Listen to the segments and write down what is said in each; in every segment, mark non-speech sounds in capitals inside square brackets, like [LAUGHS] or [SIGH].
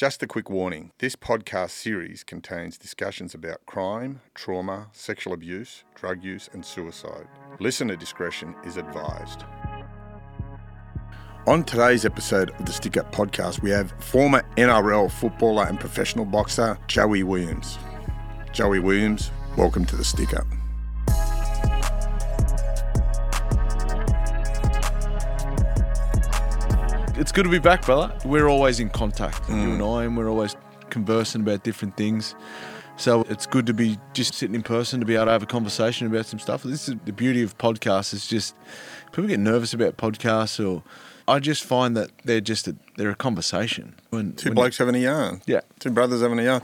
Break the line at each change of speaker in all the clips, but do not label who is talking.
Just a quick warning this podcast series contains discussions about crime, trauma, sexual abuse, drug use, and suicide. Listener discretion is advised. On today's episode of the Stick Up podcast, we have former NRL footballer and professional boxer Joey Williams. Joey Williams, welcome to the Stick Up.
It's good to be back, brother. We're always in contact, you mm. and I, and we're always conversing about different things. So it's good to be just sitting in person to be able to have a conversation about some stuff. This is the beauty of podcasts. It's just people get nervous about podcasts, or I just find that they're just a, they're a conversation. When,
Two
when-
blokes having a yarn.
Yeah.
Two brothers having a yarn.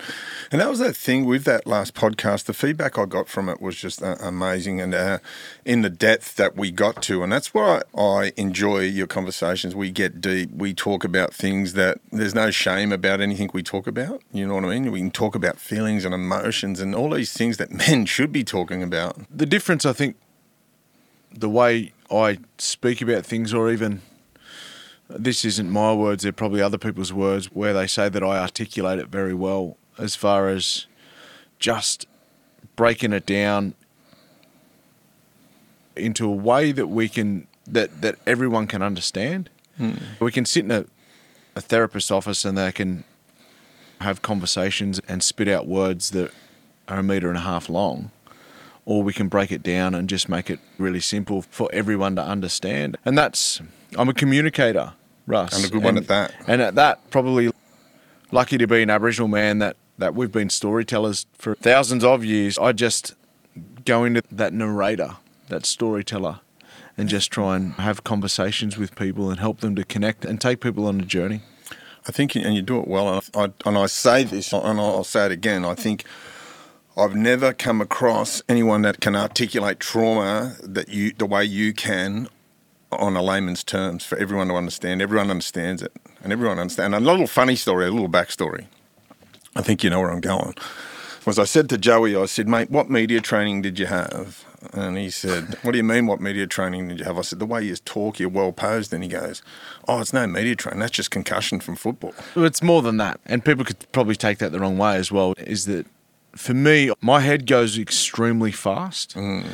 And that was that thing with that last podcast. The feedback I got from it was just uh, amazing and uh, in the depth that we got to. And that's why I enjoy your conversations. We get deep. We talk about things that there's no shame about anything we talk about. You know what I mean? We can talk about feelings and emotions and all these things that [LAUGHS] men should be talking about.
the difference, I think, the way I speak about things, or even this isn't my words, they're probably other people's words, where they say that I articulate it very well as far as just breaking it down into a way that we can that that everyone can understand. Hmm. We can sit in a, a therapist's office and they can have conversations and spit out words that are a metre and a half long or we can break it down and just make it really simple for everyone to understand. And that's I'm a communicator, Russ,
And a good one at that.
And at that, probably lucky to be an Aboriginal man that that we've been storytellers for thousands of years. I just go into that narrator, that storyteller, and just try and have conversations with people and help them to connect and take people on a journey.
I think, and you do it well. And I, and I say this, and I'll say it again. I think I've never come across anyone that can articulate trauma that you the way you can on a layman's terms for everyone to understand. Everyone understands it, and everyone understands. And a little funny story, a little backstory. I think you know where I'm going. Was I said to Joey, I said, mate, what media training did you have? And he said, What do you mean, what media training did you have? I said, The way you talk, you're well posed. And he goes, Oh, it's no media training. That's just concussion from football.
Well, It's more than that, and people could probably take that the wrong way as well. Is that for me, my head goes extremely fast, mm.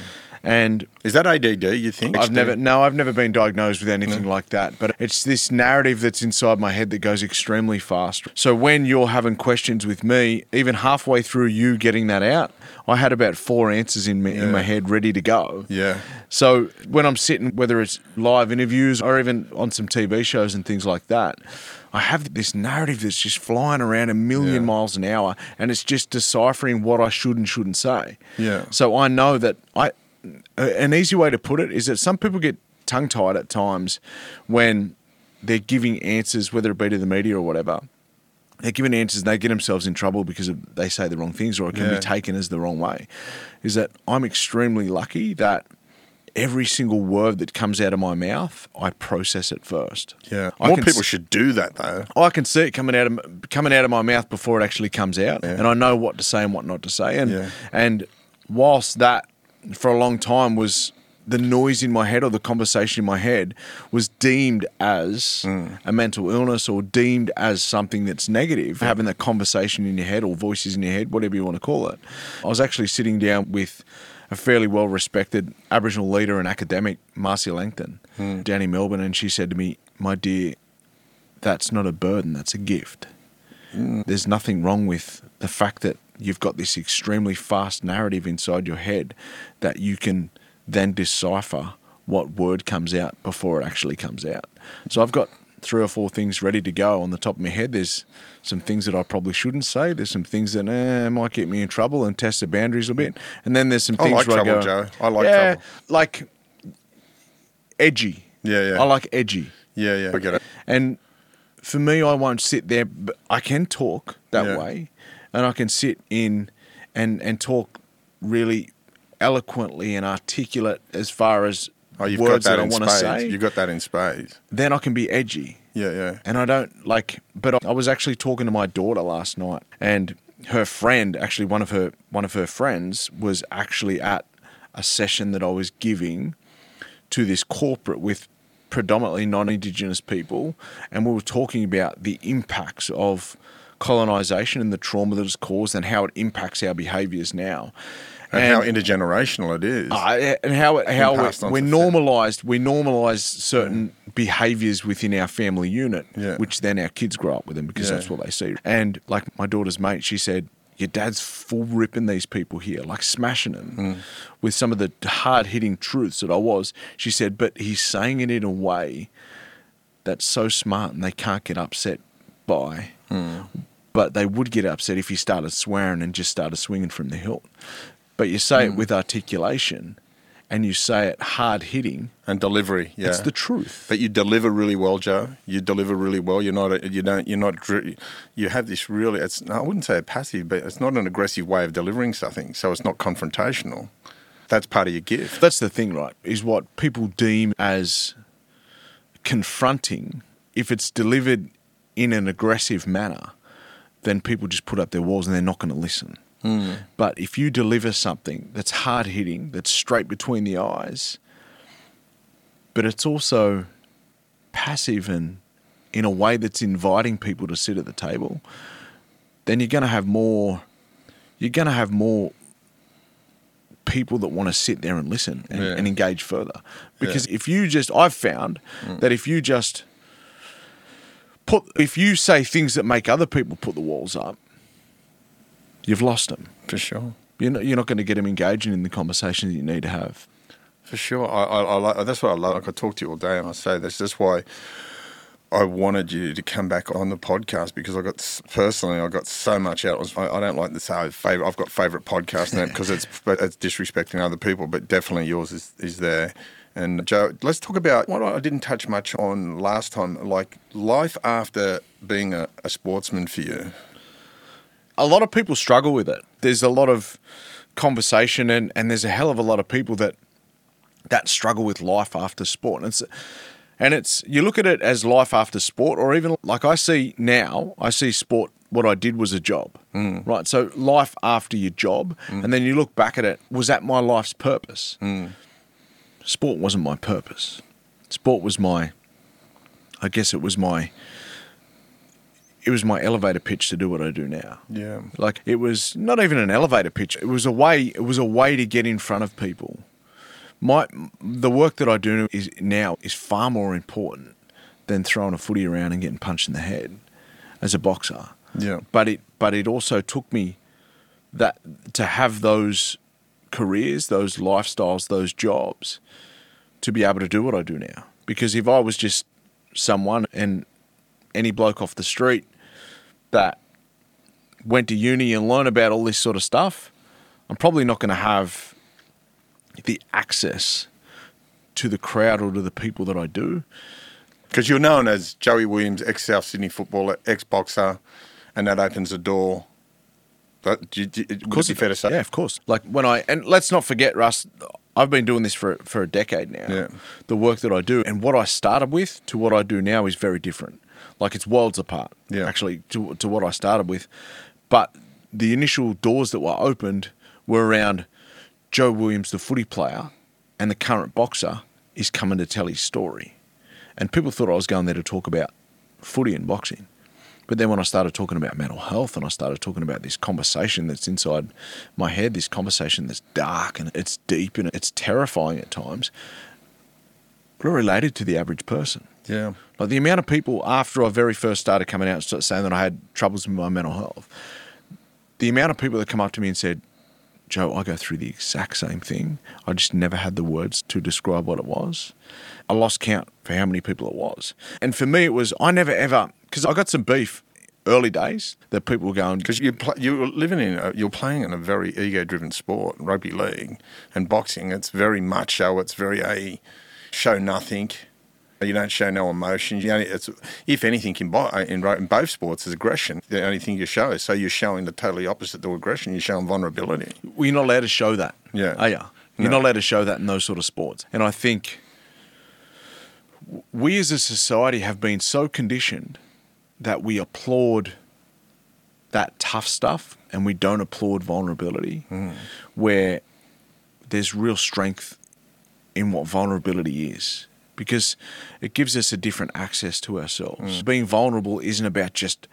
and
Is that ADD, you think?
I've never no, I've never been diagnosed with anything like that. But it's this narrative that's inside my head that goes extremely fast. So when you're having questions with me, even halfway through you getting that out, I had about four answers in me, in my head ready to go.
Yeah.
So when I'm sitting, whether it's live interviews or even on some TV shows and things like that, I have this narrative that's just flying around a million
Yeah.
miles an hour, and it's just deciphering what I should and shouldn't say.
Yeah.
So I know that I. An easy way to put it is that some people get tongue tied at times when they're giving answers, whether it be to the media or whatever. They're giving answers and they get themselves in trouble because of, they say the wrong things or it can
Yeah.
be taken as the wrong way. Is that I'm extremely lucky that every single word that comes out of my mouth, I process it first.
Yeah. More people
s-
should do that, though.
I can see it coming out of coming out of my mouth before it actually comes out, and I know what to say and what not to say. And
Yeah.
and whilst that for a long time was the noise in my head or the conversation in my head was deemed as mm. a mental illness or deemed as something that's negative, having that conversation in your head or voices in your head, whatever you want to call it. I was actually sitting down with a fairly well respected Aboriginal leader and academic, Marcia Langton, hmm. down in Melbourne, and she said to me, My dear, that's not a burden, that's a gift. Hmm. There's nothing wrong with the fact that you've got this extremely fast narrative inside your head that you can then decipher what word comes out before it actually comes out. So I've got three or four things ready to go on the top of my head. There's some things that I probably shouldn't say. There's some things that eh, might get me in trouble and test the boundaries a bit. And then there's some things
I
things
like
where I
trouble,
go,
Joe. I like
yeah,
trouble.
like edgy.
Yeah, yeah.
I like edgy.
Yeah, yeah. I get it.
And for me, I won't sit there, but I can talk that
Yeah.
way, and I can sit in and and talk really eloquently and articulate as far as
Oh, you've
words
got that,
that, I
in
want to
spades.
say.
You've got that in spades.
then I can be edgy.
Yeah, yeah.
And I don't like, but I was actually talking to my daughter last night, and her friend, actually one of her one of her friends, was actually at a session that I was giving to this corporate with predominantly non-indigenous people, and we were talking about the impacts of colonization and the trauma that it's caused and how it impacts our behaviors now.
and, how intergenerational it is.
Uh, and how it- how we,
on
we
to
normalized we normalise certain behaviors within our family unit,
Yeah.
which then our kids grow up with them because
Yeah.
that's what they see. And like my daughter's mate, she said, "Your dad's full ripping these people here, like smashing them
Mm.
with some of the hard hitting truths that I was." She said, "But he's saying it in a way that's so smart, and they can't get upset by."
Mm.
But they would get upset if you started swearing and just started swinging from the hilt. But you say
Mm.
it with articulation and you say it hard hitting,
and delivery, yeah.
it's the truth.
But you deliver really well, Joe. You deliver really well. You're not. A, you don't. You're not. You have this really. It's. I wouldn't say a passive, but it's not an aggressive way of delivering something. So it's not confrontational. That's part of your gift.
That's the thing, right? Is what people deem as confronting. If it's delivered in an aggressive manner, then people just put up their walls and they're not going to listen. Hmm. But if you deliver something that's hard hitting, that's straight between the eyes, but it's also passive and in a way that's inviting people to sit at the table, then you're going to have more. You're going to have more people that want to sit there and listen and,
Yeah.
and engage further. Because if you just, I've found hmm. that if you just put, if you say things that make other people put the walls up, you've lost them.
For sure.
You're not, you're not going to get them engaging in the conversation that you need to have.
For sure. I, I, I like, that's what I love. Like I talk to you all day, and I say this. That's why I wanted you to come back on the podcast because I got personally, I got so much out. I, I don't like to say uh, favorite. I've got favorite podcast now because it's it's disrespecting other people, but definitely yours is is there. And Joe, let's talk about what I didn't touch much on last time, like life after being a, a sportsman for you.
a lot of people struggle with it. There's a lot of conversation, and, and there's a hell of a lot of people that that struggle with life after sport. And it's and it's you look at it as life after sport, or even like I see now, I see sport. What I did was a job, hmm. right? So life after your job, hmm. and then you look back at it. Was that my life's purpose? Hmm. Sport wasn't my purpose. Sport was my, I guess it was my. It was my elevator pitch to do what I do now.
Yeah.
Like it was not even an elevator pitch. It was a way. It was a way to get in front of people. My the work that I do is now is far more important than throwing a footy around and getting punched in the head as a boxer.
Yeah.
But it but it also took me that to have those careers, those lifestyles, those jobs to be able to do what I do now. Because if I was just someone and any bloke off the street that went to uni and learned about all this sort of stuff, I'm probably not going to have the access to the crowd or to the people that I do.
Because you're known as Joey Williams, ex South Sydney footballer, ex boxer, and that opens the door. That, do, do, would it be fair to say?
Yeah, of course. Like when I and let's not forget, Russ. I've been doing this for for a decade now.
Yeah.
The work that I do and what I started with to what I do now is very different. Like it's worlds apart.
Yeah.
Actually, to to what I started with, but the initial doors that were opened were around Joe Williams, the footy player, and the current boxer is coming to tell his story, and people thought I was going there to talk about footy and boxing. But then when I started talking about mental health and I started talking about this conversation that's inside my head, this conversation that's dark and it's deep and it's terrifying at times, it related to the average person.
Yeah.
Like the amount of people after I very first started coming out and saying that I had troubles with my mental health, the amount of people that come up to me and said, Joe, I go through the exact same thing. I just never had the words to describe what it was. I lost count for how many people it was. And for me, it was, I never ever, because I got some beef early days that people were going,
Because you pl- you're living in a, you're playing in a very ego driven sport, rugby league and boxing. It's very macho. It's very a show nothing. You don't show no emotion. You only, it's, if anything, in, in, in both sports, is aggression. The only thing you show. Is so you're showing the totally opposite to aggression. You're showing vulnerability.
well, you're not allowed to show that.
Yeah.
Are you? You're
No.
not allowed to show that in those sort of sports. And I think we as a society have been so conditioned that we applaud that tough stuff and we don't applaud vulnerability, mm. where there's real strength in what vulnerability is because it gives us a different access to ourselves. Mm. Being vulnerable isn't about just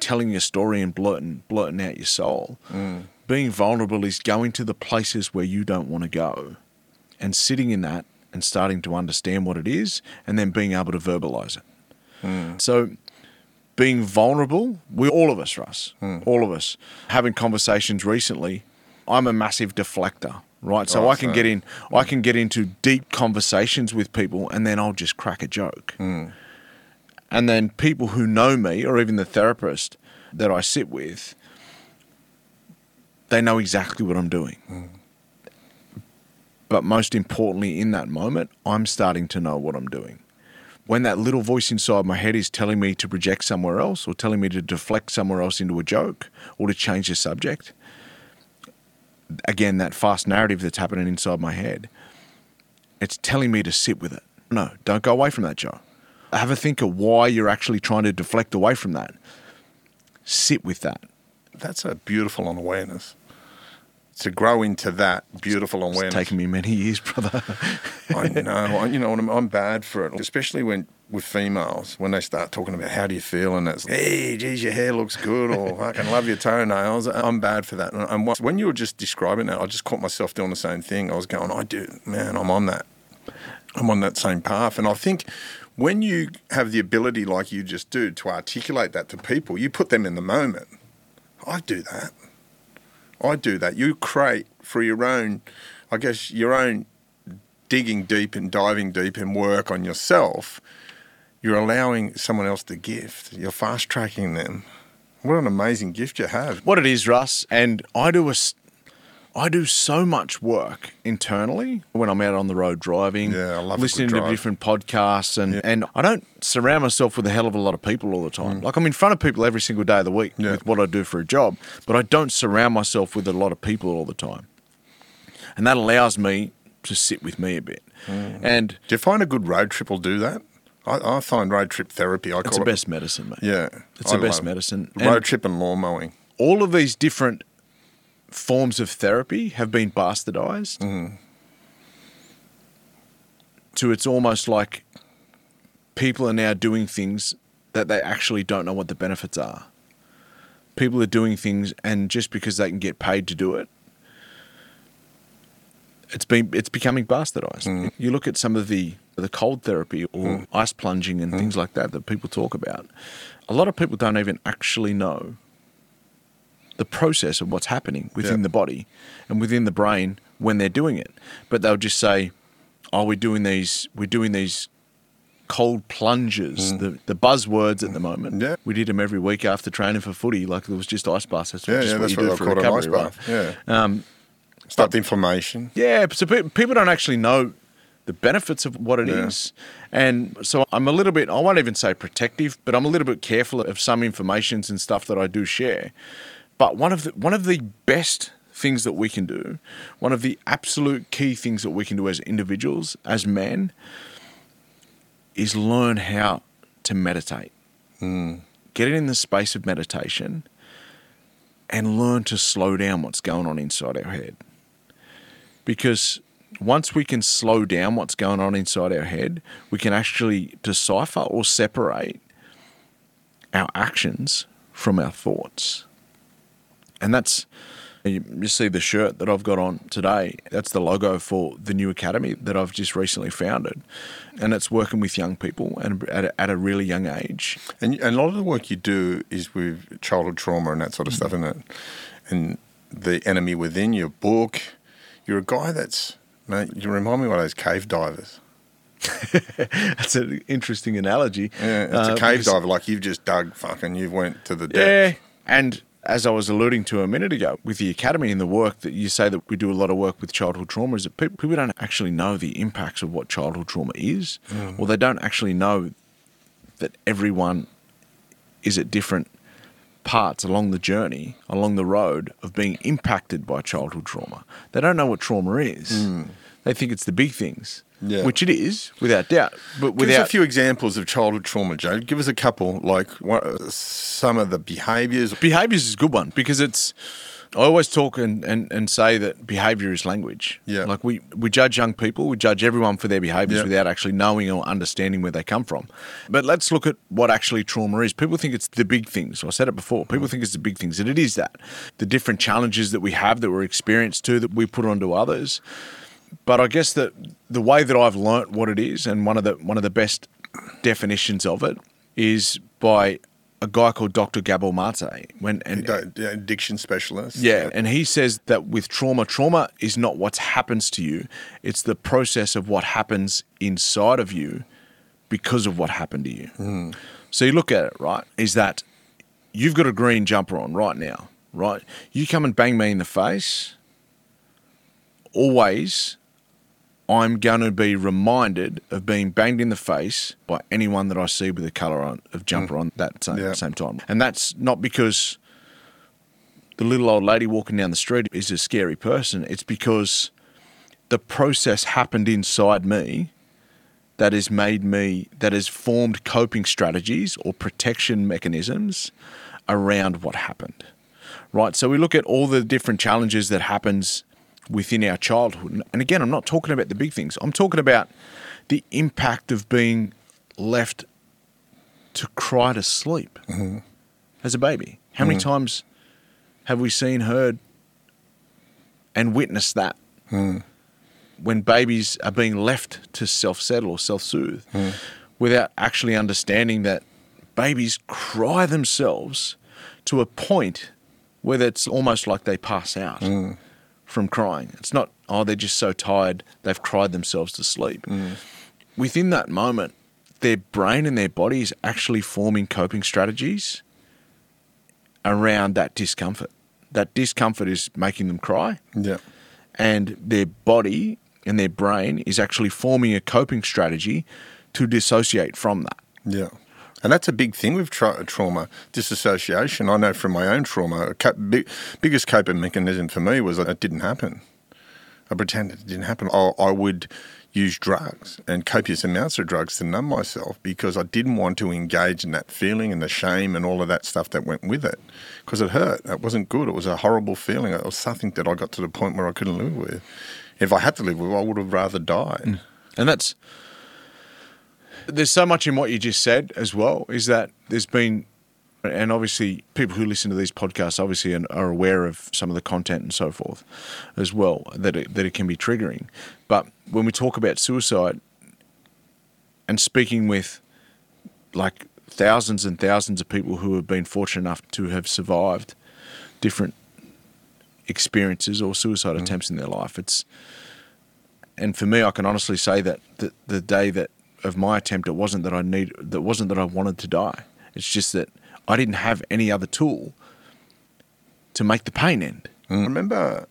telling your story and blurting blurting out your soul. Mm. Being vulnerable is going to the places where you don't want to go, and sitting in that and starting to understand what it is, and then being able to verbalize it. Mm. So being vulnerable, we all of us, Russ, all of us, having conversations recently. I'm a massive deflector, right? So
Oh,
I can
so-
get in, I mm. can get into deep conversations with people, and then I'll just crack a joke. Mm. And then people who know me, or even the therapist that I sit with, they know exactly what I'm doing. Mm. But most importantly, in that moment, I'm starting to know what I'm doing when that little voice inside my head is telling me to project somewhere else or telling me to deflect somewhere else into a joke or to change the subject, again, that fast narrative that's happening inside my head, it's telling me to sit with it. No, don't go away from that, Joe. Have a think of why you're actually trying to deflect away from that. Sit with that.
That's a beautiful awareness. To grow into that beautiful
It's
awareness.
It's taken me many years, brother.
I know. I, you know, what I'm, I'm bad for it, especially when with females when they start talking about how do you feel and it's hey, geez, your hair looks good or [LAUGHS] I can love your toenails. I'm bad for that. And, when you were just describing that, I just caught myself doing the same thing. I was going, I do, man, I'm on that. I'm on that same path. And I think when you have the ability, like you just do, to articulate that to people, you put them in the moment. I do that. I do that. You create for your own, I guess, your own digging deep and diving deep and work on yourself. You're allowing someone else the gift. You're fast tracking them. What an amazing gift you have.
what it is, Russ, and I do a, I do so much work internally when I'm out on the road driving,
Yeah, I love
listening to different podcasts, and and I don't surround myself with a hell of a lot of people all the time. Like I'm in front of people every single day of the week
Mm. Yeah.
with what I do for a job, but I don't surround myself with a lot of people all the time, and that allows me to sit with me a bit.
Mm.
And
Do you find a good road trip will do that? I, I find road trip therapy. I
it's the
it.
best medicine, mate.
Yeah,
It's
I
the best medicine.
Road
And-
trip and lawn mowing.
all of these different forms of therapy have been bastardized mm-hmm. to it's almost like people are now doing things that they actually don't know what the benefits are. People are doing things and just because they can get paid to do it, it's been it's becoming bastardized. You look at some of the the cold therapy or ice plunging and things like that that people talk about. A lot of people don't even actually know the process of what's happening within
Yeah.
the body and within the brain when they're doing it. But they'll just say, "Oh, we're doing these. We're doing these cold plunges." The the buzzwords at the moment.
Mm. Yeah.
we did them every week after training for footy, like it was just ice baths. That's
Yeah, yeah,
what
that's
you
what
do for recovery,
bath.
right?
Yeah.
Um,
Stop the inflammation.
yeah, so pe- people don't actually know the benefits of what it is,
Yeah.
And so I'm a little bit, I won't even say protective, but I'm a little bit careful of some informations and stuff that I do share. But one of the, one of the best things that we can do, one of the absolute key things that we can do as individuals, as men, is learn how to meditate. Mm. Get it in the space of meditation and learn to slow down what's going on inside our head. Because once we can slow down what's going on inside our head, we can actually decipher or separate our actions from our thoughts. And that's, you you see the shirt that I've got on today, that's the logo for the new academy that I've just recently founded. And it's working with young people and at a, at a really young age.
And, and a lot of the work you do is with childhood trauma and that sort of stuff, isn't it? And the enemy within your book. You're a guy that's, mate, you remind me of one of those cave divers. [LAUGHS]
That's an interesting analogy.
Yeah, it's
Uh,
a cave diver. Like you've just dug fucking, you've went to the depth.
Yeah. And as I was alluding to a minute ago, with the academy and the work that you say that we do a lot of work with childhood trauma, is that people, people don't actually know the impacts of what childhood trauma is, mm. or they don't actually know that everyone is at different parts along the journey, along the road of being impacted by childhood trauma. They don't know what trauma is. Mm. They think it's the big things,
Yeah.
which it is, without doubt. But
Give us a few examples of childhood trauma, Joe. Give us a couple, like what, uh, some of the behaviours.
behaviors is a good one because it's I always talk and, and, and say that behavior is language.
Yeah.
Like we, we judge young people, we judge everyone for their behaviors
Yeah.
without actually knowing or understanding where they come from. But let's look at what actually trauma is. People think it's the big things. I said it before. People think it's the big things, and it is that. The different challenges that we have that we're experienced to that we put onto others. But I guess that the way that I've learnt what it is, and one of the one of the best definitions of it is by a guy called Dr. Gabor Mate. When and
addiction specialist.
yeah, and he says that with trauma, trauma is not what happens to you; it's the process of what happens inside of you because of what happened to you. Hmm. So you look at it, right? Is that you've got a green jumper on right now, right? You come and bang me in the face. Always, I'm going to be reminded of being banged in the face by anyone that I see with a colour on, of jumper hmm. on that same,
Yeah.
same time. And that's not because the little old lady walking down the street is a scary person. It's because the process happened inside me that has made me, that has formed coping strategies or protection mechanisms around what happened. Right. So we look at all the different challenges that happens within our childhood. And again, I'm not talking about the big things. I'm talking about the impact of being left to cry to sleep mm-hmm. as a baby. How many mm-hmm. times have we seen, heard, and witnessed that? Mm. When babies are being left to self settle or self soothe mm. without actually understanding that babies cry themselves to a point where it's almost like they pass out mm. From crying. It's not, oh, they're just so tired, they've cried themselves to sleep. Mm. Within that moment, their brain and their body is actually forming coping strategies around that discomfort. That discomfort is making them cry,
Yeah.
and their body and their brain is actually forming a coping strategy to dissociate from that.
Yeah. And that's a big thing with tra- trauma, disassociation. I know from my own trauma, a co- big, biggest coping mechanism for me was that it didn't happen. I pretended it didn't happen. I, I would use drugs and copious amounts of drugs to numb myself because I didn't want to engage in that feeling and the shame and all of that stuff that went with it because it hurt. It wasn't good. It was a horrible feeling. It was something that I got to the point where I couldn't live with. If I had to live with, I would have rather died. Mm.
And that's there's so much in what you just said as well. Is that there's been, and obviously people who listen to these podcasts obviously are- are aware of some of the content and so forth, as well that it, that it can be triggering. But when we talk about suicide, and speaking with like thousands and thousands of people who have been fortunate enough to have survived different experiences or suicide mm-hmm. attempts in their life, it's and for me, I can honestly say that the, the day that of my attempt, it wasn't that I need, that wasn't that I wanted to die. It's just that I didn't have any other tool to make the pain end. Mm.
I remember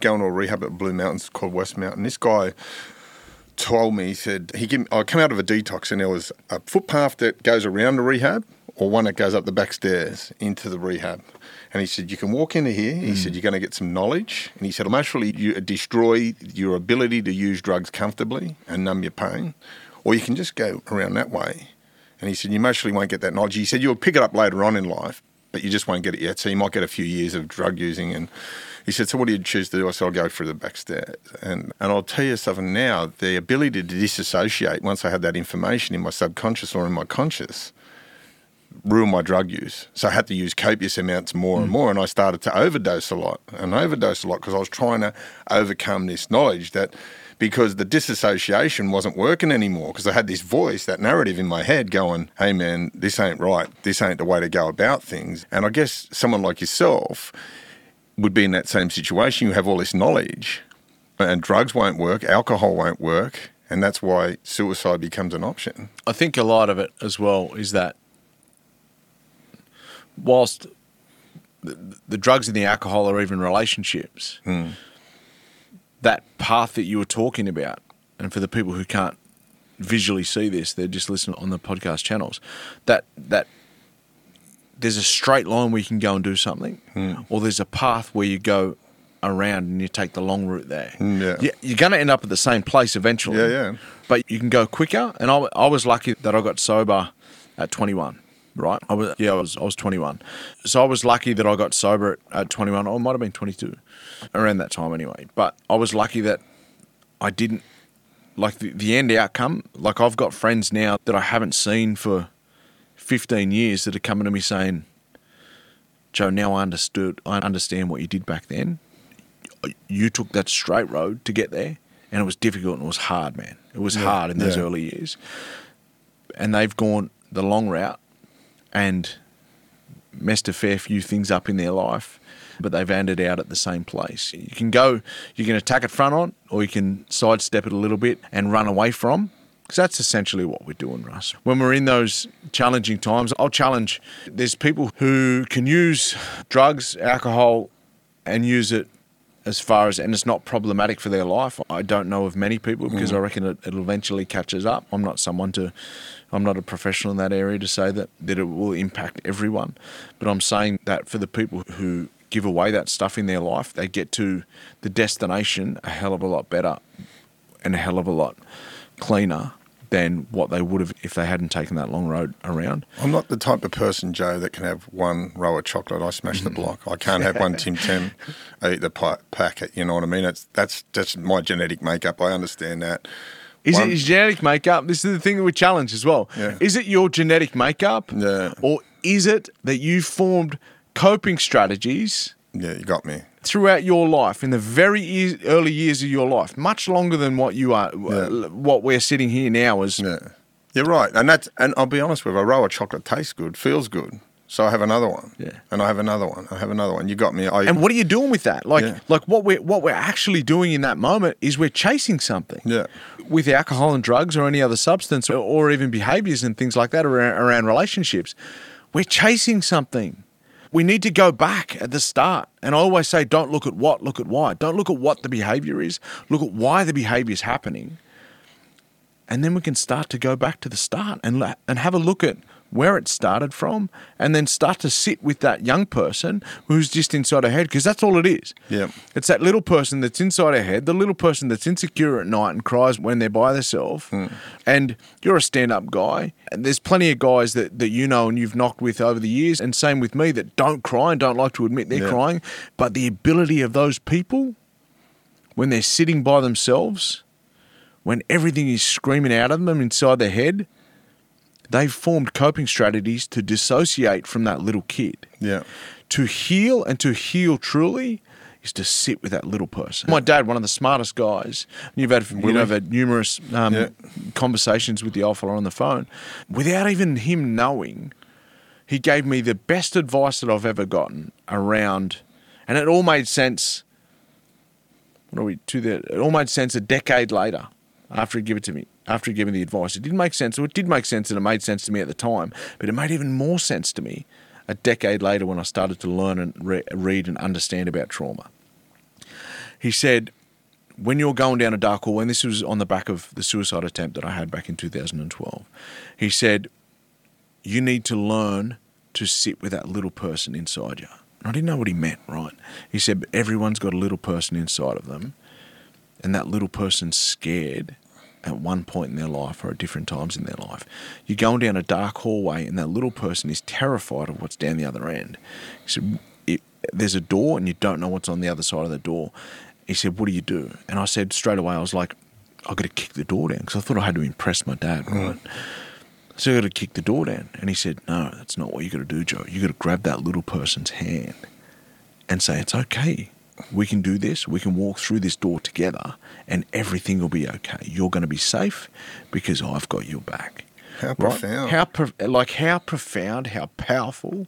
going to a rehab at Blue Mountains called West Mountain. This guy told me, he said, he gave, I come out of a detox and there was a footpath that goes around the rehab or one that goes up the back stairs into the rehab. And he said, you can walk into here. He mm. said, you're going to get some knowledge. And he said, emotionally, you destroy your ability to use drugs comfortably and numb your pain. Or you can just go around that way. And he said, you emotionally won't get that knowledge. He said, you'll pick it up later on in life, but you just won't get it yet. So you might get a few years of drug using. And he said, so what do you choose to do? I said, I'll go through the back stairs. And, and I'll tell you something now, the ability to disassociate once I had that information in my subconscious or in my conscious ruined my drug use. So I had to use copious amounts more and mm. more. And I started to overdose a lot and overdose a lot because I was trying to overcome this knowledge that because the disassociation wasn't working anymore because I had this voice, that narrative in my head going, hey man, this ain't right. This ain't the way to go about things. And I guess someone like yourself would be in that same situation. You have all this knowledge and drugs won't work, alcohol won't work. And that's why suicide becomes an option.
I think a lot of it as well is that whilst the, the drugs and the alcohol or even relationships, hmm. That path that you were talking about, and for the people who can't visually see this, they're just listening on the podcast channels. That that there's a straight line where you can go and do something, or there's a path where you go around and you take the long route there.
Mm, yeah.
You- You're going to end up at the same place eventually.
Yeah, yeah.
But you can go quicker. And I, I was lucky that I got sober at 21. Right? I was yeah, I was I was 21. So I was lucky that I got sober at, at 21. Or I might have been 22, around that time anyway. But I was lucky that I didn't like the, the end outcome. Like I've got friends now that I haven't seen for 15 years that are coming to me saying, "Joe, now I understood. I understand what you did back then. You took that straight road to get there." And it was difficult and it was hard, man. It was
Yeah,
hard in those
yeah.
early years. And they've gone the long route and messed a fair few things up in their life, but they've ended out at the same place. You can go, you can attack it front on, or you can sidestep it a little bit and run away from. Because that's essentially what we're doing, Russ. When we're in those challenging times, I'll challenge there's people who can use drugs, alcohol, and use it as far as, and it's not problematic for their life. I don't know of many people because mm. I reckon it, it'll eventually catches up. I'm not someone to, I'm not a professional in that area to say that, that it will impact everyone. But I'm saying that for the people who give away that stuff in their life, they get to the destination a hell of a lot better and a hell of a lot cleaner than what they would have if they hadn't taken that long road around.
I'm not the type of person, Joe, that can have one row of chocolate. I smash the mm-hmm. block. I can't have one Tim Tam. I eat the packet. You know what I mean? It's that's just my genetic makeup. I understand that.
Is
One-
it his genetic makeup? This is the thing that we challenge as well.
Yeah.
Is it your genetic makeup?
Yeah.
Or is it that you formed coping strategies
Yeah, you got me.
throughout your life in the very eas early years of your life, much longer than what you are,
Yeah.
Uh, what we're sitting here now as
Yeah, you're right. And that's and I'll be honest with you, a row of chocolate tastes good, feels good. So I have another one.
Yeah.
And I have another one. I have another one. You got me. I,
And what are you doing with that? Like,
Yeah.
like what we're what we're actually doing in that moment is we're chasing something.
Yeah.
With alcohol and drugs or any other substance or, or even behaviors and things like that around, around relationships, we're chasing something. We need to go back at the start. And I always say, don't look at what, look at why. Don't look at what the behavior is. Look at why the behavior is happening. And then we can start to go back to the start and la- and have a look at where it started from, and then start to sit with that young person who's just inside her head, because that's all it is.
Yeah.
It's that little person that's inside her head, the little person that's insecure at night and cries when they're by themselves. Hmm. And you're a stand up guy, and there's plenty of guys that, that you know and you've knocked with over the years, and same with me, that don't cry and don't like to admit they're
Yeah.
crying. But the ability of those people, when they're sitting by themselves, when everything is screaming out of them inside their head, they've formed coping strategies to dissociate from that little kid.
Yeah.
To heal and to heal truly is to sit with that little person. My dad, one of the smartest guys, you've had, you know, I've had numerous um,
Yeah.
conversations with the old fella on the phone, without even him knowing, he gave me the best advice that I've ever gotten around, and it all made sense. What are we to the? It all made sense a decade later after he gave it to me. After he gave me the advice, it didn't make sense. Or it did make sense, and it made sense to me at the time. But it made even more sense to me a decade later when I started to learn and re- read and understand about trauma. He said, when you're going down a dark hole, and this was on the back of the suicide attempt that I had back in 2012, he said, you need to learn to sit with that little person inside you. And I didn't know what he meant, right? He said, but everyone's got a little person inside of them, and that little person's scared at one point in their life or at different times in their life. You're going down a dark hallway, and that little person is terrified of what's down the other end. He said, it, There's a door, and you don't know what's on the other side of the door. He said, What do you do? And I said straight away, I was like, I've got to kick the door down because I thought I had to impress my dad, right? So I got to kick the door down. And he said, No, that's not what you got to do, Joe. You got to grab that little person's hand and say, It's okay. We can do this. We can walk through this door together and everything will be okay. You're going to be safe because I've got your back.
How profound.
How pro- like how profound, how powerful,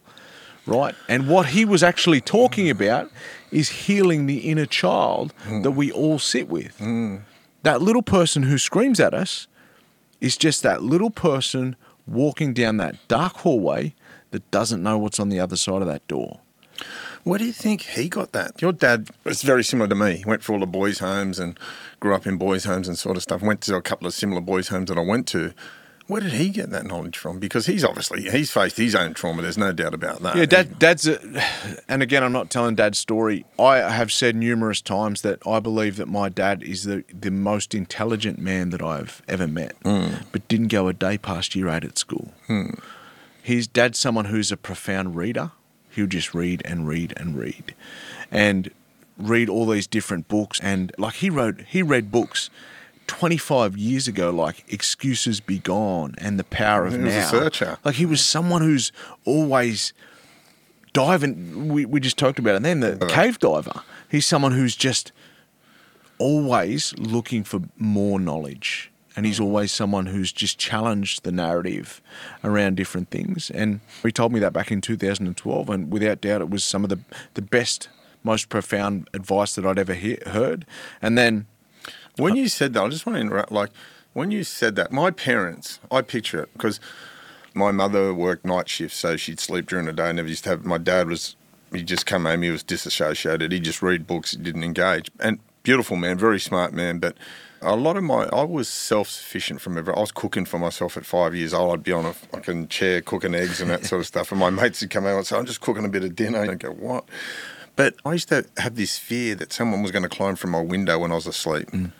right? And what he was actually talking about is healing the inner child hmm. that we all sit with. Hmm. That little person who screams at us is just that little person walking down that dark hallway that doesn't know what's on the other side of that door.
Where do you think he got that? Your dad was very similar to me. He went for all the boys' homes and grew up in boys' homes and sort of stuff. Went to a couple of similar boys' homes that I went to. Where did he get that knowledge from? Because he's obviously he's faced his own trauma. There's no doubt about that.
Yeah, dad, dad's, a, and again, I'm not telling dad's story. I have said numerous times that I believe that my dad is the, the most intelligent man that I've ever met, hmm. but didn't go a day past year eight at school. Hmm. his dad's someone who's a profound reader. He'll just read and read and read, and read all these different books. And like he wrote, he read books 25 years ago, like Excuses Be Gone and The Power of
He
Now.
was a searcher.
Like he was someone who's always diving. We, we just talked about it. And then the uh-huh. cave diver. He's someone who's just always looking for more knowledge. And he's always someone who's just challenged the narrative around different things. And he told me that back in 2012. And without doubt, it was some of the, the best, most profound advice that I'd ever he- heard. And then
When you said that, I just want to interrupt. Like, when you said that, my parents, I picture it because my mother worked night shifts, so she'd sleep during the day. Never used to have. My dad was, he just come home, he was disassociated. He just read books, he didn't engage. And beautiful man, very smart man. But a lot of my, I was self sufficient from ever. I was cooking for myself at five years old. I'd be on a fucking chair cooking eggs and that sort of stuff. And my mates would come out and say, I'm just cooking a bit of dinner. And I'd go, what? But I used to have this fear that someone was going to climb from my window when I was asleep. Mm.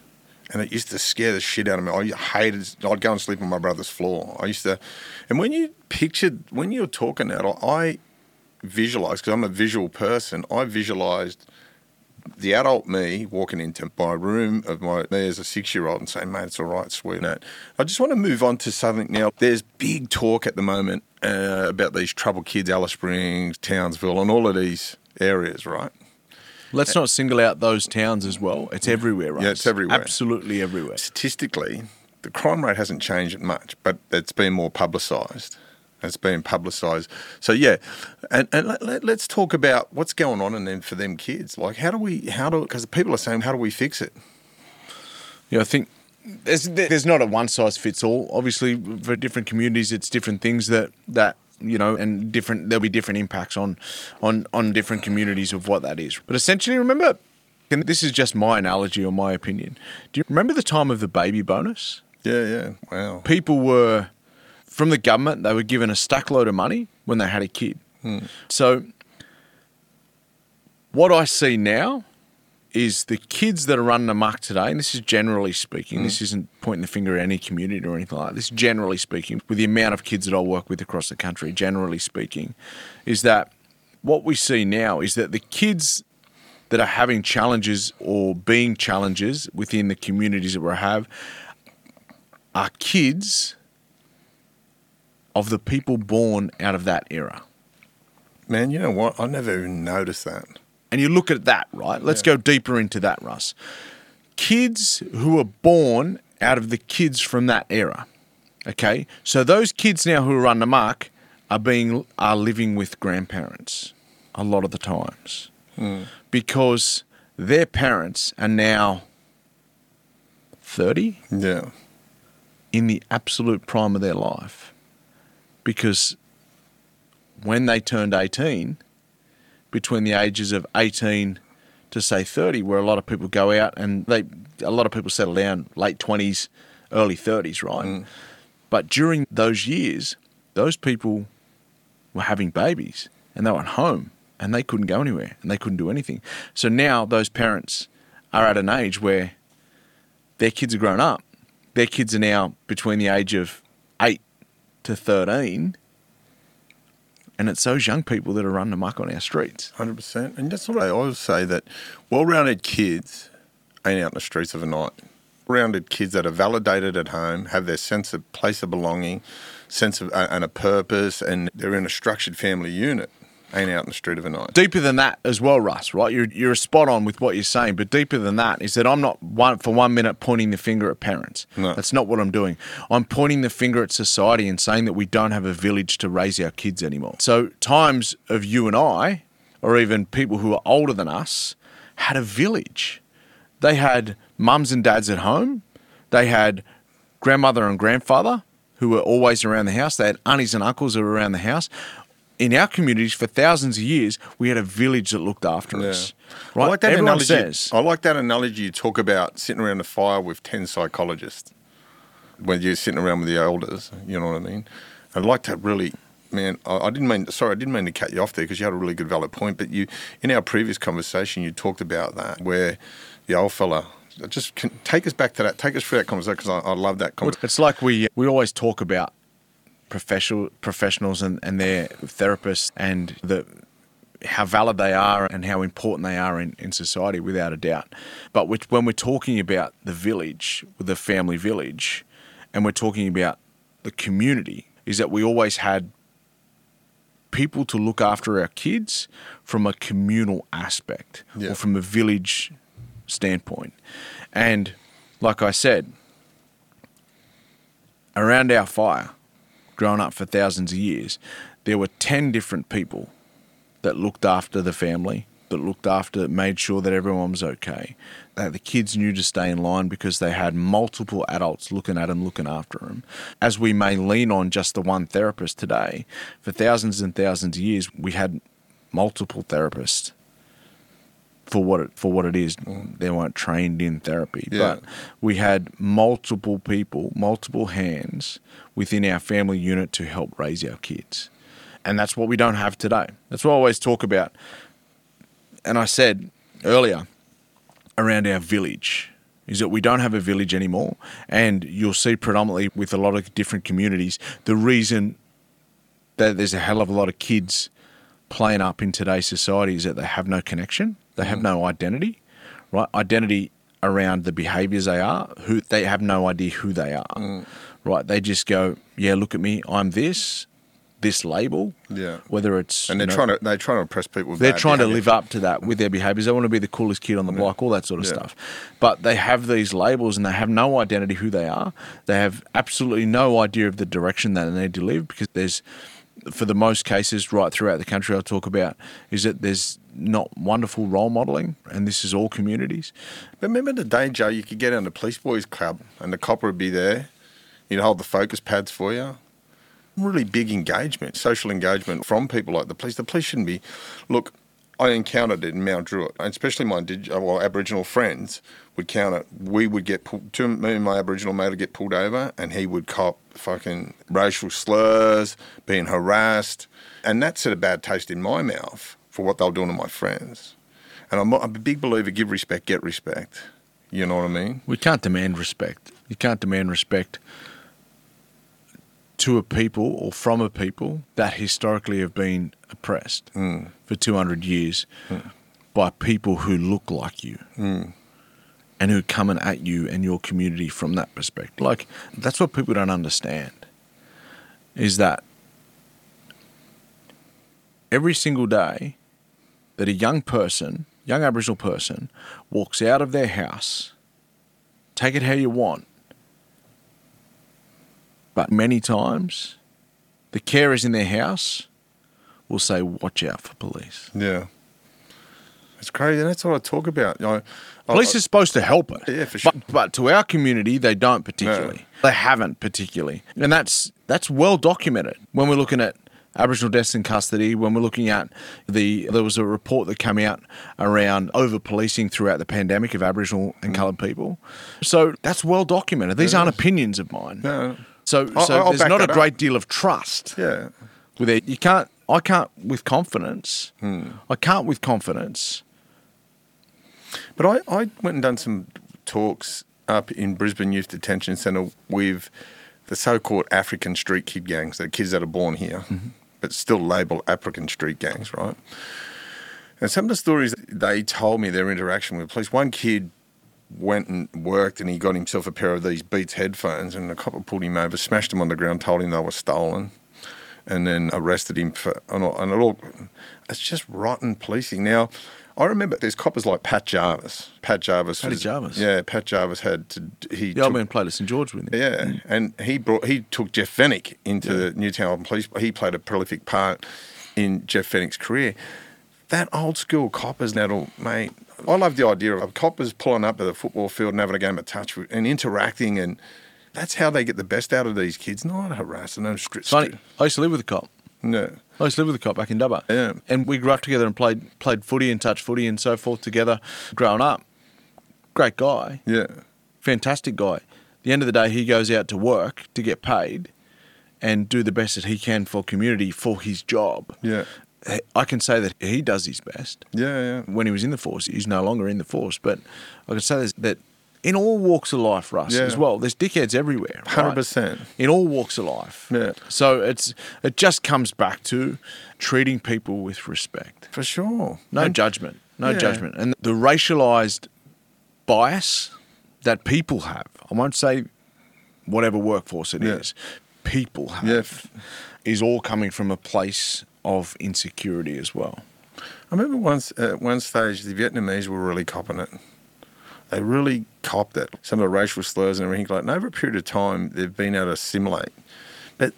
And it used to scare the shit out of me. I hated, I'd go and sleep on my brother's floor. I used to, and when you pictured, when you were talking that, I visualized, because I'm a visual person, I visualized the adult me walking into my room of my me as a six year old and saying, mate, it's all right, sweetheart. I just want to move on to something now. There's big talk at the moment uh, about these troubled kids, Alice Springs, Townsville, and all of these areas, right?
let's not single out those towns as well. It's everywhere, right?
Yeah, it's everywhere.
Absolutely everywhere.
Statistically, the crime rate hasn't changed much, but it's been more publicised. It's been publicised. So yeah, and, and let, let's talk about what's going on and then for them kids. Like, how do we? How do? Because people are saying, how do we fix it?
Yeah, I think there's there's not a one size fits all. Obviously, for different communities, it's different things that that you know, and different there'll be different impacts on on on different communities of what that is. But essentially, remember, and this is just my analogy or my opinion. Do you remember the time of the baby bonus?
Yeah, yeah. Wow.
People were from the government; they were given a stack load of money when they had a kid. Hmm. So, what I see now is the kids that are running amok today, and this is generally speaking, this hmm. isn't pointing the finger at any community or anything like that. This, generally speaking, with the amount of kids that I work with across the country, generally speaking, is that what we see now is that the kids that are having challenges or being challenges within the communities that we have are kids of the people born out of that era.
Man, you know what? I never even noticed that.
and you look at that, right? Let's go deeper into that, Russ. Kids who are born out of the kids from that era. Okay, so those kids now who are run amok are being are living with grandparents a lot of the times hmm. because their parents are now thirty
Yeah.
in the absolute prime of their life because when they turned 18 between the ages of 18 to say 30 where a lot of people go out and they a lot of people settle down late 20s early 30s right? Mm. But during those years those people were having babies and they were at home and they couldn't go anywhere and they couldn't do anything. So now those parents are at an age where their kids are grown up. Their kids are now between the age of 8 to 13 and it's those young people that are running amok on our streets.
Hundred percent, and that's what I always say that well-rounded kids ain't out in the streets of a night. Rounded kids that are validated at home, have their sense of place of belonging, sense of and a purpose, and they're in a structured family unit, ain't out in the street of a night.
deeper than that as well, Russ. Right? You're you're spot on with what you're saying, but deeper than that is that I'm not one for one minute pointing the finger at parents.
No.
That's not what I'm doing. I'm pointing the finger at society and saying that we don't have a village to raise our kids anymore. So times of you and I, or even people who are older than us, had a village. They had mums and dads at home. They had grandmother and grandfather who were always around the house. They had aunties and uncles who were around the house. In our communities, for thousands of years, we had a village that looked after us. Right?
I like that
Everyone
analogy.
says,
I like that analogy you talk about sitting around the fire with ten psychologists when you're sitting around with the elders. You know what I mean? I'd like to really, man. I, I didn't mean. Sorry, I didn't mean to cut you off there because you had a really good, valid point. But you, in our previous conversation, you talked about that where the old fella. Just can, take us back to that. Take us through that conversation because I, I love that conversation.
It's like we we always talk about professional professionals and, and their therapists and the how valid they are and how important they are in, in society without a doubt. But which, when we're talking about the village, the family village, and we're talking about the community, is that we always had people to look after our kids from a communal aspect
Yeah.
or from a village standpoint. And like I said, around our fire, growing up for thousands of years, there were 10 different people that looked after the family, that looked after, made sure that everyone was okay. That the kids knew to stay in line because they had multiple adults looking at them, looking after them. As we may lean on just the one therapist today, for thousands and thousands of years, we had multiple therapists for what it for what it is. They weren't trained in therapy,
Yeah.
but we had multiple people, multiple hands within our family unit to help raise our kids. And that's what we don't have today. That's what I always talk about. And I said earlier around our village is that we don't have a village anymore. And you'll see predominantly with a lot of different communities, the reason that there's a hell of a lot of kids playing up in today's society is that they have no connection, they have mm. no identity, right? Identity around the behaviors they are, who they have no idea who they are, mm. right? They just go, yeah, look at me, I'm this, this label,
Yeah.
Whether it's
And they're
you know,
trying to they're trying to impress people. With
they're trying to live up to that with their behaviors. They want to be the coolest kid on the block, all that sort of
Yeah.
stuff. But they have these labels and they have no identity who they are. They have absolutely no idea of the direction that they need to live because there's, for the most cases, right throughout the country, I'll talk about is that there's not wonderful role modeling, and this is all communities.
But remember the day, Joe, you could get on the police boys club and the copper would be there. You'd hold the focus pads for you. Really big engagement, social engagement from people like the police. The police shouldn't be. Look, I encountered it in Mount Druitt, and especially my well, Aboriginal friends would counter. We would get pulled, me and my Aboriginal mate would get pulled over, and he would cop fucking racial slurs, being harassed, and that set a bad taste in my mouth for what they were doing to my friends. And I'm, I'm a big believer: give respect, get respect. You know what I mean?
We can't demand respect. You can't demand respect to a people or from a people that historically have been oppressed hmm. for 200 years hmm. by people who look like you hmm. And who are coming at you and your community from that perspective. Like, that's what people don't understand is that every single day that a young person, young Aboriginal person, walks out of their house, take it how you want, but many times the carers in their house will say, Watch out for police.
Yeah. It's crazy. That's what I talk about. You know, I-
Police
I-
is supposed to help it.
Yeah, for sure.
But, but to our community, they don't particularly. They haven't particularly. And that's that's well documented when we're looking at Aboriginal deaths in custody, when we're looking at the there was a report that came out around over policing throughout the pandemic of Aboriginal and
Mm.
coloured people. So that's well documented. These aren't opinions of mine.
No.
So,
I'll-
so
I'll
there's not a
that up.
great deal of trust
Yeah.
with it. You can't. I can't with confidence.
Hmm.
I can't with confidence.
But I, I went and done some talks up in Brisbane Youth Detention Centre with the so-called African street kid gangs, the kids that are born here, mm-hmm. but still labelled African street gangs, right? And some of the stories they told me their interaction with police. One kid went and worked and he got himself a pair of these Beats headphones and a copper pulled him over, smashed him on the ground, told him they were stolen, and then arrested him for and it all it's just rotten policing. Now, I remember there's coppers like Pat Jarvis. Pat Jarvis. Was-
Jarvis?
Yeah, Pat Jarvis had to. He
The old
took-
man played at St George with him.
yeah, and he brought he took Jeff Fenech into Newtown Police. He played a prolific part in Jeff Fenech's career. That old school coppers, Nettle, mate. I love the idea of coppers pulling up to the football field and having a game of touch with, and interacting, and that's how they get the best out of these kids. Not harassing them, stri-
funny. I used to live with a cop.
No,
I used to live with a cop back in Dubbo.
Yeah.
And we grew up together and played played footy and touch footy and so forth together growing up. Great guy.
yeah,
Fantastic guy. At the end of the day, he goes out to work to get paid and do the best that he can for community for his job.
yeah,
I can say that he does his best.
yeah, yeah.
when he was in the force. He's no longer in the force, but I can say that in all walks of life, Russ,
Yeah.
as well. There's dickheads everywhere. right?
100%.
In all walks of life.
Yeah.
So it's it just comes back to treating people with respect.
For sure.
No
And-
judgment. No
Yeah.
judgment. And the racialized bias that people have, I won't say whatever workforce it is,
Yeah.
people have, is all coming from a place of insecurity as well.
I remember once at one stage the Vietnamese were really copping it. They really copped it. Some of the racial slurs and everything like. And over a period of time, they've been able to assimilate. But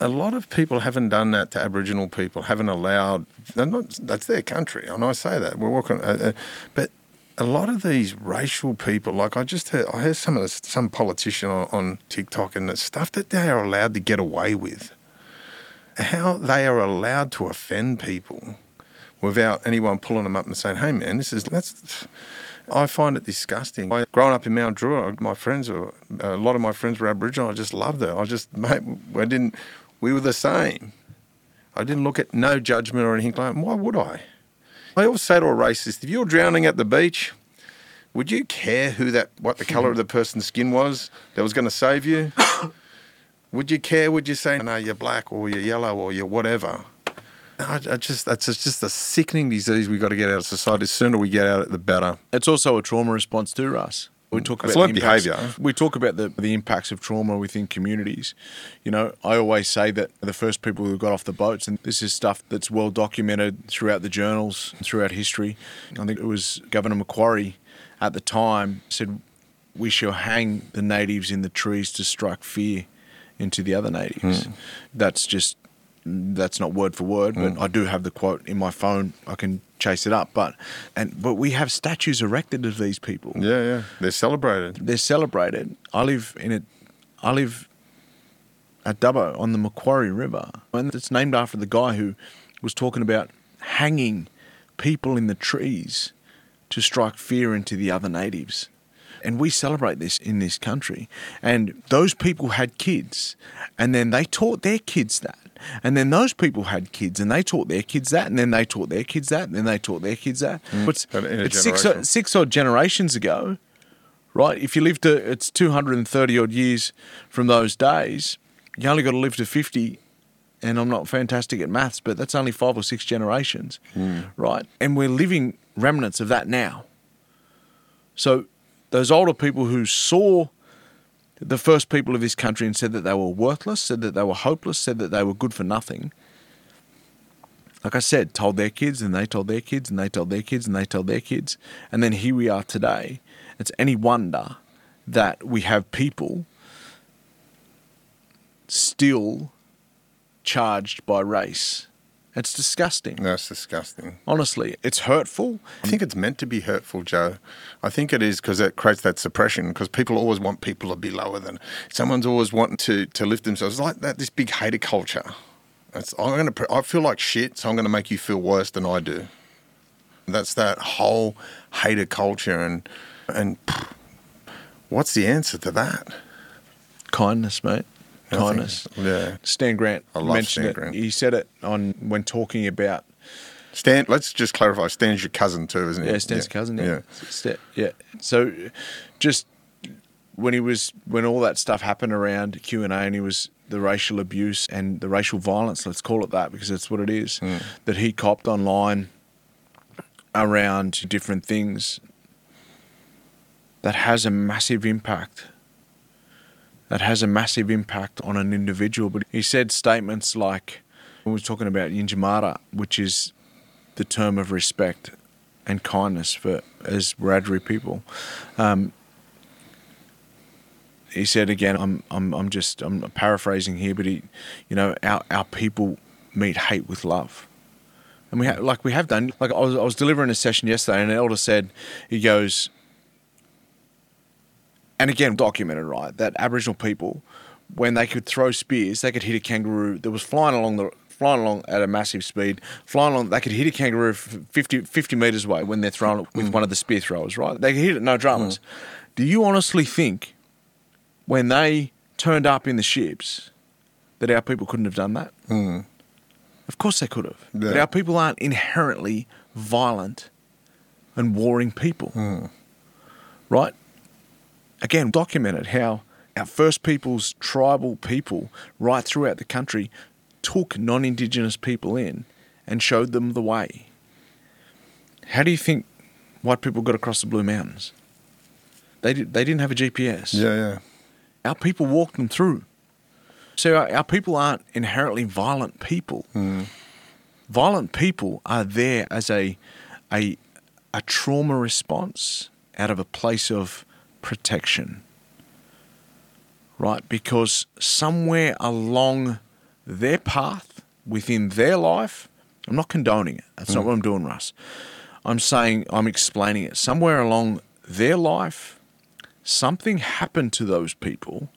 a lot of people haven't done that to Aboriginal people. Haven't allowed. Not. That's their country, and I say that we're walking. Uh, uh, but a lot of these racial people, like I just heard, I heard some of this, some politician on, on TikTok and the stuff that they are allowed to get away with. How they are allowed to offend people without anyone pulling them up and saying, "Hey, man, this is that's." I find it disgusting. I, growing up in Mount Druitt, uh, my friends were uh, a lot of my friends were Aboriginal. I just loved it. I just [LAUGHS] mate, I didn't. We were the same. I didn't look at no judgment or anything like. that. Why would I? I always say to a racist, if you're drowning at the beach, would you care who that, what the colour of the person's skin was that was going to save you? [COUGHS] would you care? Would you say, no, you're black or you're yellow or you're whatever? I, I just that's it's just a sickening disease we've got to get out of society. The sooner we get out of it, the better.
It's also a trauma response to us. We talk about
like behaviour.
We talk about the, the impacts of trauma within communities. You know, I always say that the first people who got off the boats, and this is stuff that's well documented throughout the journals, throughout history. I think it was Governor Macquarie at the time said, "We shall hang the natives in the trees to strike fear into the other natives."
Hmm.
That's just that's not word for word, but hmm. I do have the quote in my phone. I can chase it up. But and but we have statues erected of these people.
Yeah, yeah, they're celebrated.
They're celebrated. I live in it. I live at Dubbo on the Macquarie River, and it's named after the guy who was talking about hanging people in the trees to strike fear into the other natives. And we celebrate this in this country. And those people had kids, and then they taught their kids that. And then those people had kids, and they taught their kids that, and then they taught their kids that, and then they taught their kids that. But
But
it's six, six odd generations ago, right? If you live to, it's 230 odd years from those days, you only got to live to 50. And I'm not fantastic at maths, but that's only five or six generations, right? And we're living remnants of that now. So those older people who saw the first people of this country and said that they were worthless, said that they were hopeless, said that they were good for nothing. Like I said, told their kids and they told their kids and they told their kids and they told their kids. And then here we are today. It's any wonder that we have people still charged by race. It's disgusting.
That's disgusting.
Honestly, it's hurtful.
I think it's meant to be hurtful, Joe. I think it is because it creates that suppression. Because people always want people to be lower than someone's always wanting to to lift themselves. It's like that. This big hater culture. It's, I'm gonna. I feel like shit, so I'm gonna make you feel worse than I do. That's that whole hater culture, and and what's the answer to that?
Kindness, mate.
I think-
Kindness.
yeah.
Stan Grant
I love
mentioned
Stan
it.
Grant.
He said it on when talking about
Stan, let's just clarify. Stan's your cousin too, isn't he?
yeah, Stan's cousin. Yeah.
Yeah.
Sta- yeah. So, just when he was when all that stuff happened around Q and A, and he was the racial abuse and the racial violence. Let's call it that because that's what it is.
Hmm.
That he copped online around different things. That has a massive impact. That has a massive impact on an individual. But he said statements like, when we was talking about Yindyamarra, which is the term of respect and kindness for as Wiradjuri people. Um, he said again, I'm, I'm, I'm just, I'm paraphrasing here, but he, you know, our, our people meet hate with love. And we have, like we have done, like I was, I was delivering a session yesterday and an elder said, he goes, and again documented right that Aboriginal people, when they could throw spears, they could hit a kangaroo that was flying along the flying along at a massive speed, flying along. They could hit a kangaroo 50, 50 meters away when they're throwing it with mm. one of the spear throwers. Right? They could hit it no dramas. Mm. Do you honestly think when they turned up in the ships that our people couldn't have done that? Mm. Of course they could have. But our people aren't inherently violent and warring people. Right? Again, documented how our First Peoples tribal people right throughout the country took non Indigenous people in and showed them the way. How do you think white people got across the Blue Mountains? They, did, they didn't have a GPS.
Yeah, yeah.
Our people walked them through. So our, our people aren't inherently violent people. Hmm. Violent people are there as a, a, a trauma response out of a place of protection. Right? Because somewhere along their path within their life, I'm not condoning it. That's not mm. what I'm doing, Russ. I'm saying, I'm explaining it. Somewhere along their life, something happened to those people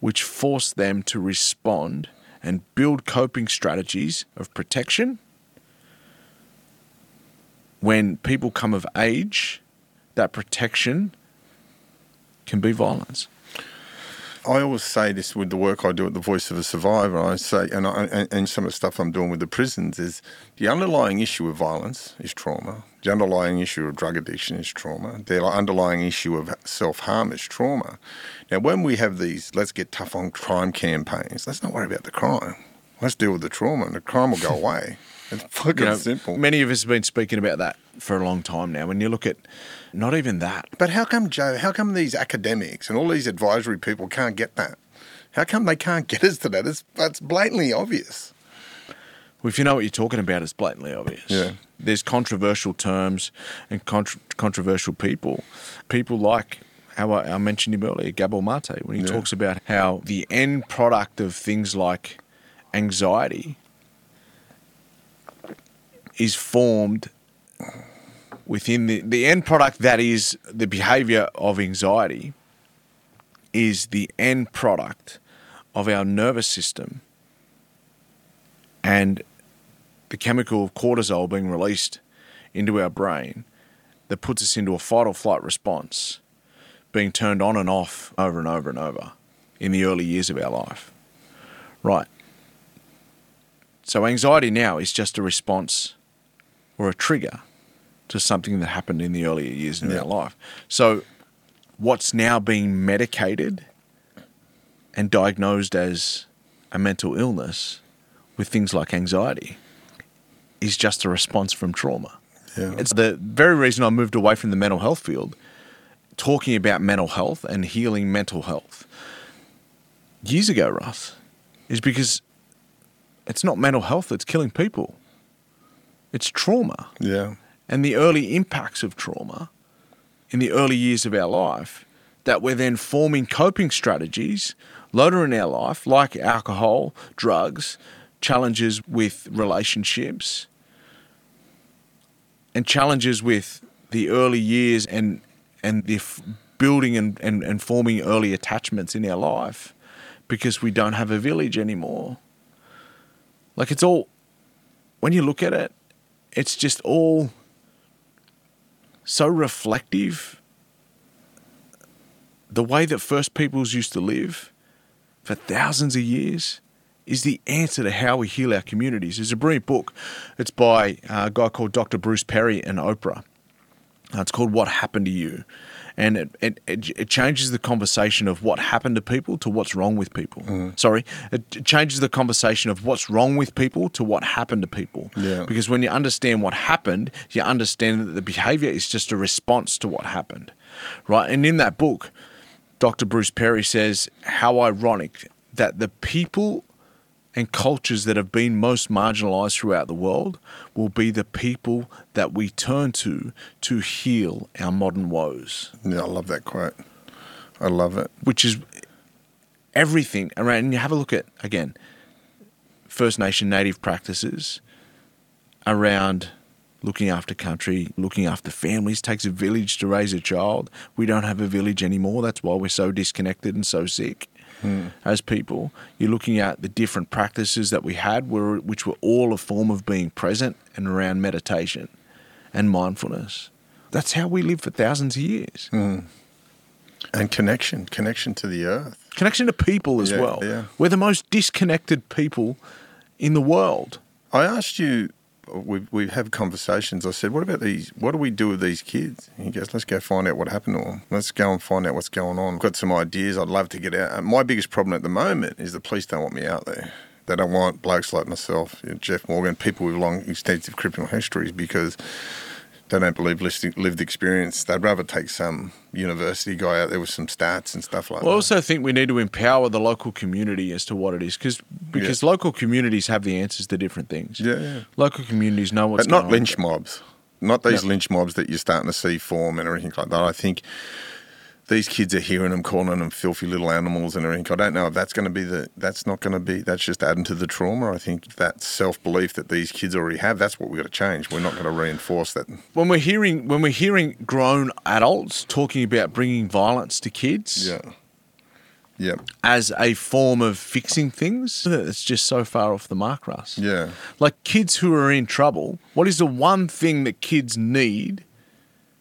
which forced them to respond and build coping strategies of protection. When people come of age, that protection can be violence.
I always say this with the work I do at the Voice of a Survivor. I say, and, I, and, and some of the stuff I'm doing with the prisons is the underlying issue of violence is trauma. The underlying issue of drug addiction is trauma. The underlying issue of self harm is trauma. Now, when we have these let's get tough on crime campaigns, let's not worry about the crime. Let's deal with the trauma, and the crime will go [LAUGHS] away. It's fucking
You know,
simple.
Many of us have been speaking about that for a long time now. When you look at not even that,
But how come, Joe? How come these academics and all these advisory people can't get that? How come they can't get us to that? It's, that's blatantly obvious.
Well, if you know what you're talking about, it's blatantly obvious.
Yeah.
There's controversial terms and contr controversial people. People like how I, I mentioned him earlier, Gabor Mate, when he
Yeah.
talks about how the end product of things like anxiety is formed within the, the end product that is the behavior of anxiety is the end product of our nervous system and the chemical cortisol being released into our brain that puts us into a fight or flight response being turned on and off over and over and over in the early years of our life. Right. So anxiety now is just a response or a trigger to something that happened in the earlier years in
Yeah.
our life. So what's now being medicated and diagnosed as a mental illness with things like anxiety is just a response from trauma.
Yeah.
It's the very reason I moved away from the mental health field, talking about mental health and healing mental health years ago, Russ, is because it's not mental health that's killing people, it's trauma
Yeah.
and the early impacts of trauma in the early years of our life that we're then forming coping strategies later in our life, like alcohol, drugs, challenges with relationships, and challenges with the early years and and the f- building and, and, and forming early attachments in our life because we don't have a village anymore. Like it's all when you look at it, it's just all so reflective. The way that First Peoples used to live for thousands of years is the answer to how we heal our communities. There's a brilliant book. It's by a guy called Dr. Bruce Perry and Oprah. Uh, It's called What Happened to You. And it, it, it, changes the conversation of what happened to people to what's wrong with people. Mm-hmm. Sorry, it changes the conversation of what's wrong with people to what happened to people.
Yeah.
Because when you understand what happened, you understand that the behavior is just a response to what happened. Right. And in that book, Dr. Bruce Perry says how ironic that the people and cultures that have been most marginalized throughout the world will be the people that we turn to to heal our modern woes,
Yeah, I love that quote. I love it.
which is everything around. And you have a look at, again, First Nation native practices around looking after country, looking after families. takes a village to raise a child. We don't have a village anymore. That's why we're so disconnected and so sick Mm. as people. You're looking at the different practices that we had, were, which were all a form of being present and around meditation and mindfulness. That's how we lived for thousands of years. Mm.
And connection, connection to the earth.
Connection to people as
Yeah,
well.
yeah.
We're the most disconnected people in the world.
I asked you we we have conversations. I said, "What about these? What do we do with these kids?" He goes, "Let's go find out what happened to them. Let's go and find out what's going on. I've got some ideas. I'd love to get out. My biggest problem at the moment is the police don't want me out there. They don't want blokes like myself, Jeff Morgan, people with long, extensive criminal histories, because they don't believe lived experience. They'd rather take some university guy out there with some stats and stuff like
I
that.
I also think we need to empower the local community as to what it is, because because local communities have the answers to different things.
Yeah, yeah.
Local communities know what's
but not lynch mobs, not these lynch mobs that you're starting to see form and everything like that. I think these kids are hearing them, calling them filthy little animals and everything. I don't know if that's going to be the. That's not going to be. That's just adding to the trauma. I think that self belief that these kids already have. That's what we've got to change. We're not going to reinforce that.
When we're hearing when we're hearing grown adults talking about bringing violence to kids
Yeah. Yeah.
as a form of fixing things, it's just so far off the mark, Russ.
Yeah.
Like kids who are in trouble, what is the one thing that kids need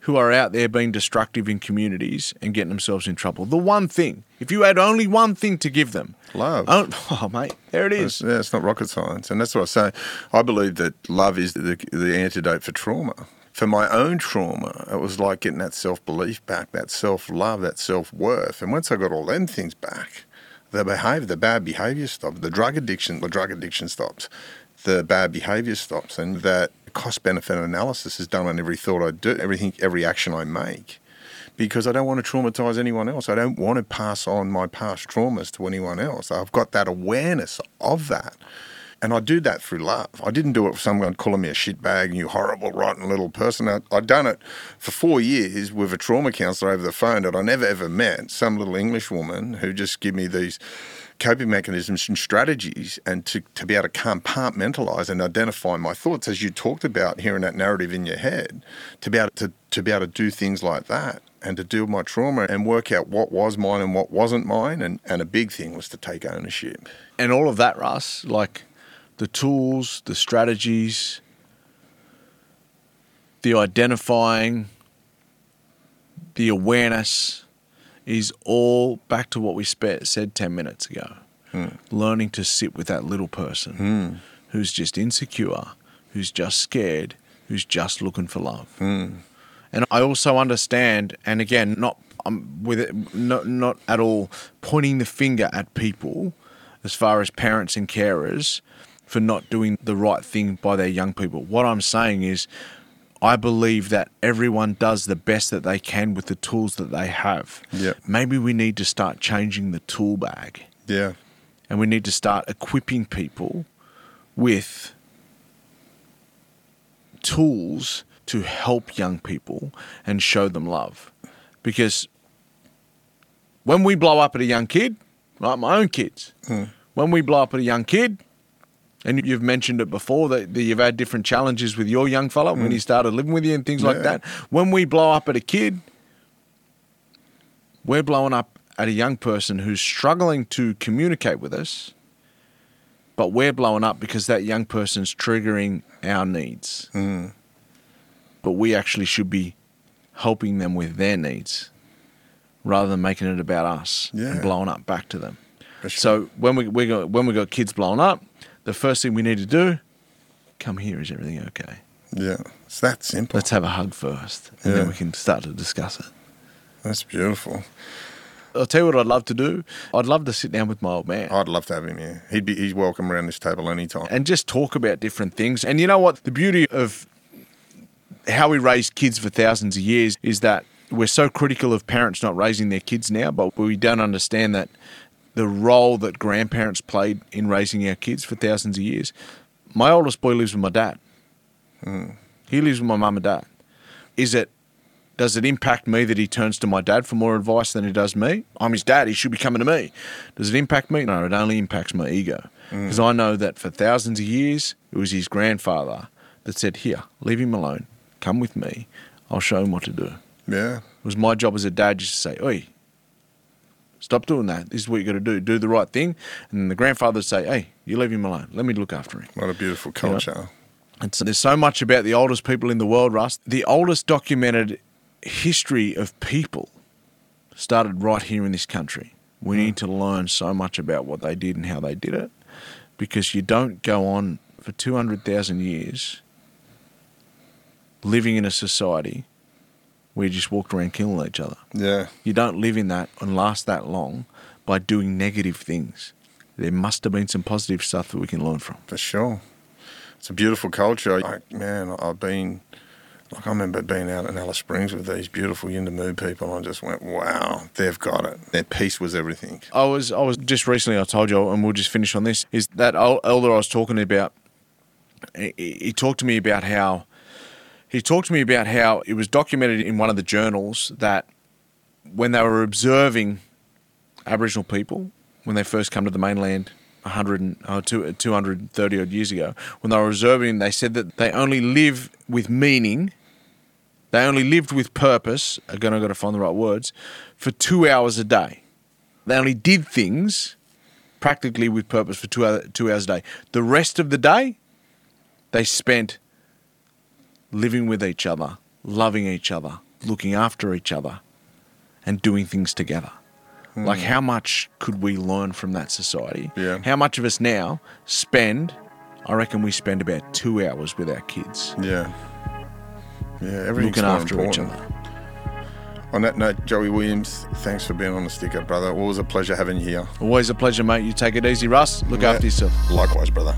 who are out there being destructive in communities and getting themselves in trouble? The one thing. If you had only one thing to give them,
Love.
Oh, oh mate, there it
It's, yeah, it's not rocket science, and that's what I say. I believe that love is the the antidote for trauma. For my own trauma, it was like getting that self belief back, that self love, that self worth. And once I got all them things back, the behavior, the bad behavior stops. The drug addiction, the drug addiction stops. The bad behavior stops, and that cost benefit analysis is done on every thought I do, everything, every action I make because I don't want to traumatize anyone else. I don't want to pass on my past traumas to anyone else. I've got that awareness of that. And I do that through love. I didn't do it with someone calling me a shitbag, and you horrible, rotten little person. I, I'd done it for four years with a trauma counselor over the phone that I never ever met. Some little English woman who just give me these coping mechanisms and strategies and to, to be able to compartmentalize and identify my thoughts as you talked about hearing that narrative in your head to be able to, to be able to do things like that and to deal with my trauma and work out what was mine and what wasn't mine and, and a big thing was to take ownership
And all of that, Russ, like the tools, the strategies, the identifying, the awareness is all back to what we spe- said 10 minutes ago. Hmm. Learning to sit with that little person hmm. who's just insecure, who's just scared, who's just looking for love. Hmm. And I also understand, and again, not um, with it, not not at all pointing the finger at people, as far as parents and carers, for not doing the right thing by their young people. What I'm saying is, I believe that everyone does the best that they can with the tools that they have.
Yep.
Maybe we need to start changing the tool bag,
yeah
and we need to start equipping people with tools to help young people and show them love. Because when we blow up at a young kid, like my own kids, hmm. when we blow up at a young kid, and you've mentioned it before that, you've had different challenges with your young fella when he mm. started living with you and things like that. When we blow up at a kid, we're blowing up at a young person who's struggling to communicate with us, but we're blowing up because that young person's triggering our needs. Mm. But we actually should be helping them with their needs rather than making it about us
Yeah.
and blowing up back to them.
Sure.
So when we, we got, when we got kids blowing up, the first thing we need to do, come here, is everything okay?
yeah it's that simple
Let's have a hug first, and then we can start to discuss it.
that's beautiful
I'll tell you what I'd love to do. I'd love to sit down with my old man
I'd love to have him here he'd be he's welcome around this table anytime
and just talk about different things. And you know what? The beauty of how we raise kids for thousands of years is that we're so critical of parents not raising their kids now, but we don't understand that the role that grandparents played in raising our kids for thousands of years. My oldest boy lives with my dad. He lives with my mum and dad. Is it does it impact me that he turns to my dad for more advice than he does me? I'm his dad. He should be coming to me. Does it impact me? No, it only impacts my ego. Mm. Because I know that for thousands of years, it was his grandfather that said, Here, leave him alone. Come with me. I'll show him what to do.
yeah
It was my job as a dad just to say, Oi, stop doing that. This is what you got to do. Do the right thing. And the grandfather would say, Hey, you leave him alone. Let me look after him.
what a beautiful culture
And so there's so much about the oldest people in the world, Russ. The oldest documented history of people started right here in this country. We hmm. need to learn so much about what they did and how they did it because you don't go on for 200,000 years living in a society you just walked around killing each other.
Yeah.
You don't live in that and last that long by doing negative things. There must have been some positive stuff that we can learn from.
For sure. It's a beautiful culture. Like, man, I've been, like, I remember being out in Alice Springs with these beautiful Yuendumu people, and I just went, wow, they've got it. Their peace was everything.
I was, I was just recently. I told you, and we'll just finish on this. Is that elder I was talking about? He, he talked to me about how he talked to me about how it was documented in one of the journals that when they were observing Aboriginal people when they first come to the mainland 100 and, oh, two- 230 odd years ago, when they were observing, they said that they only live with meaning. They only lived with purpose. Again, I've got to find the right words for two hours a day. They only did things practically with purpose for two, two hours a day. The rest of the day, they spent living with each other, loving each other, looking after each other, and doing things together. Hmm. Like, how much could we learn from that society?
Yeah.
How much of us now spend, I reckon we spend about two hours with our kids,
Yeah. Yeah, everything's
looking after each other.
On that note, Joey Williams, thanks for being on the sticker, brother. Always a pleasure having you here.
Always a pleasure, mate. You take it easy, Russ. Look
Yeah.
after yourself.
Likewise, brother.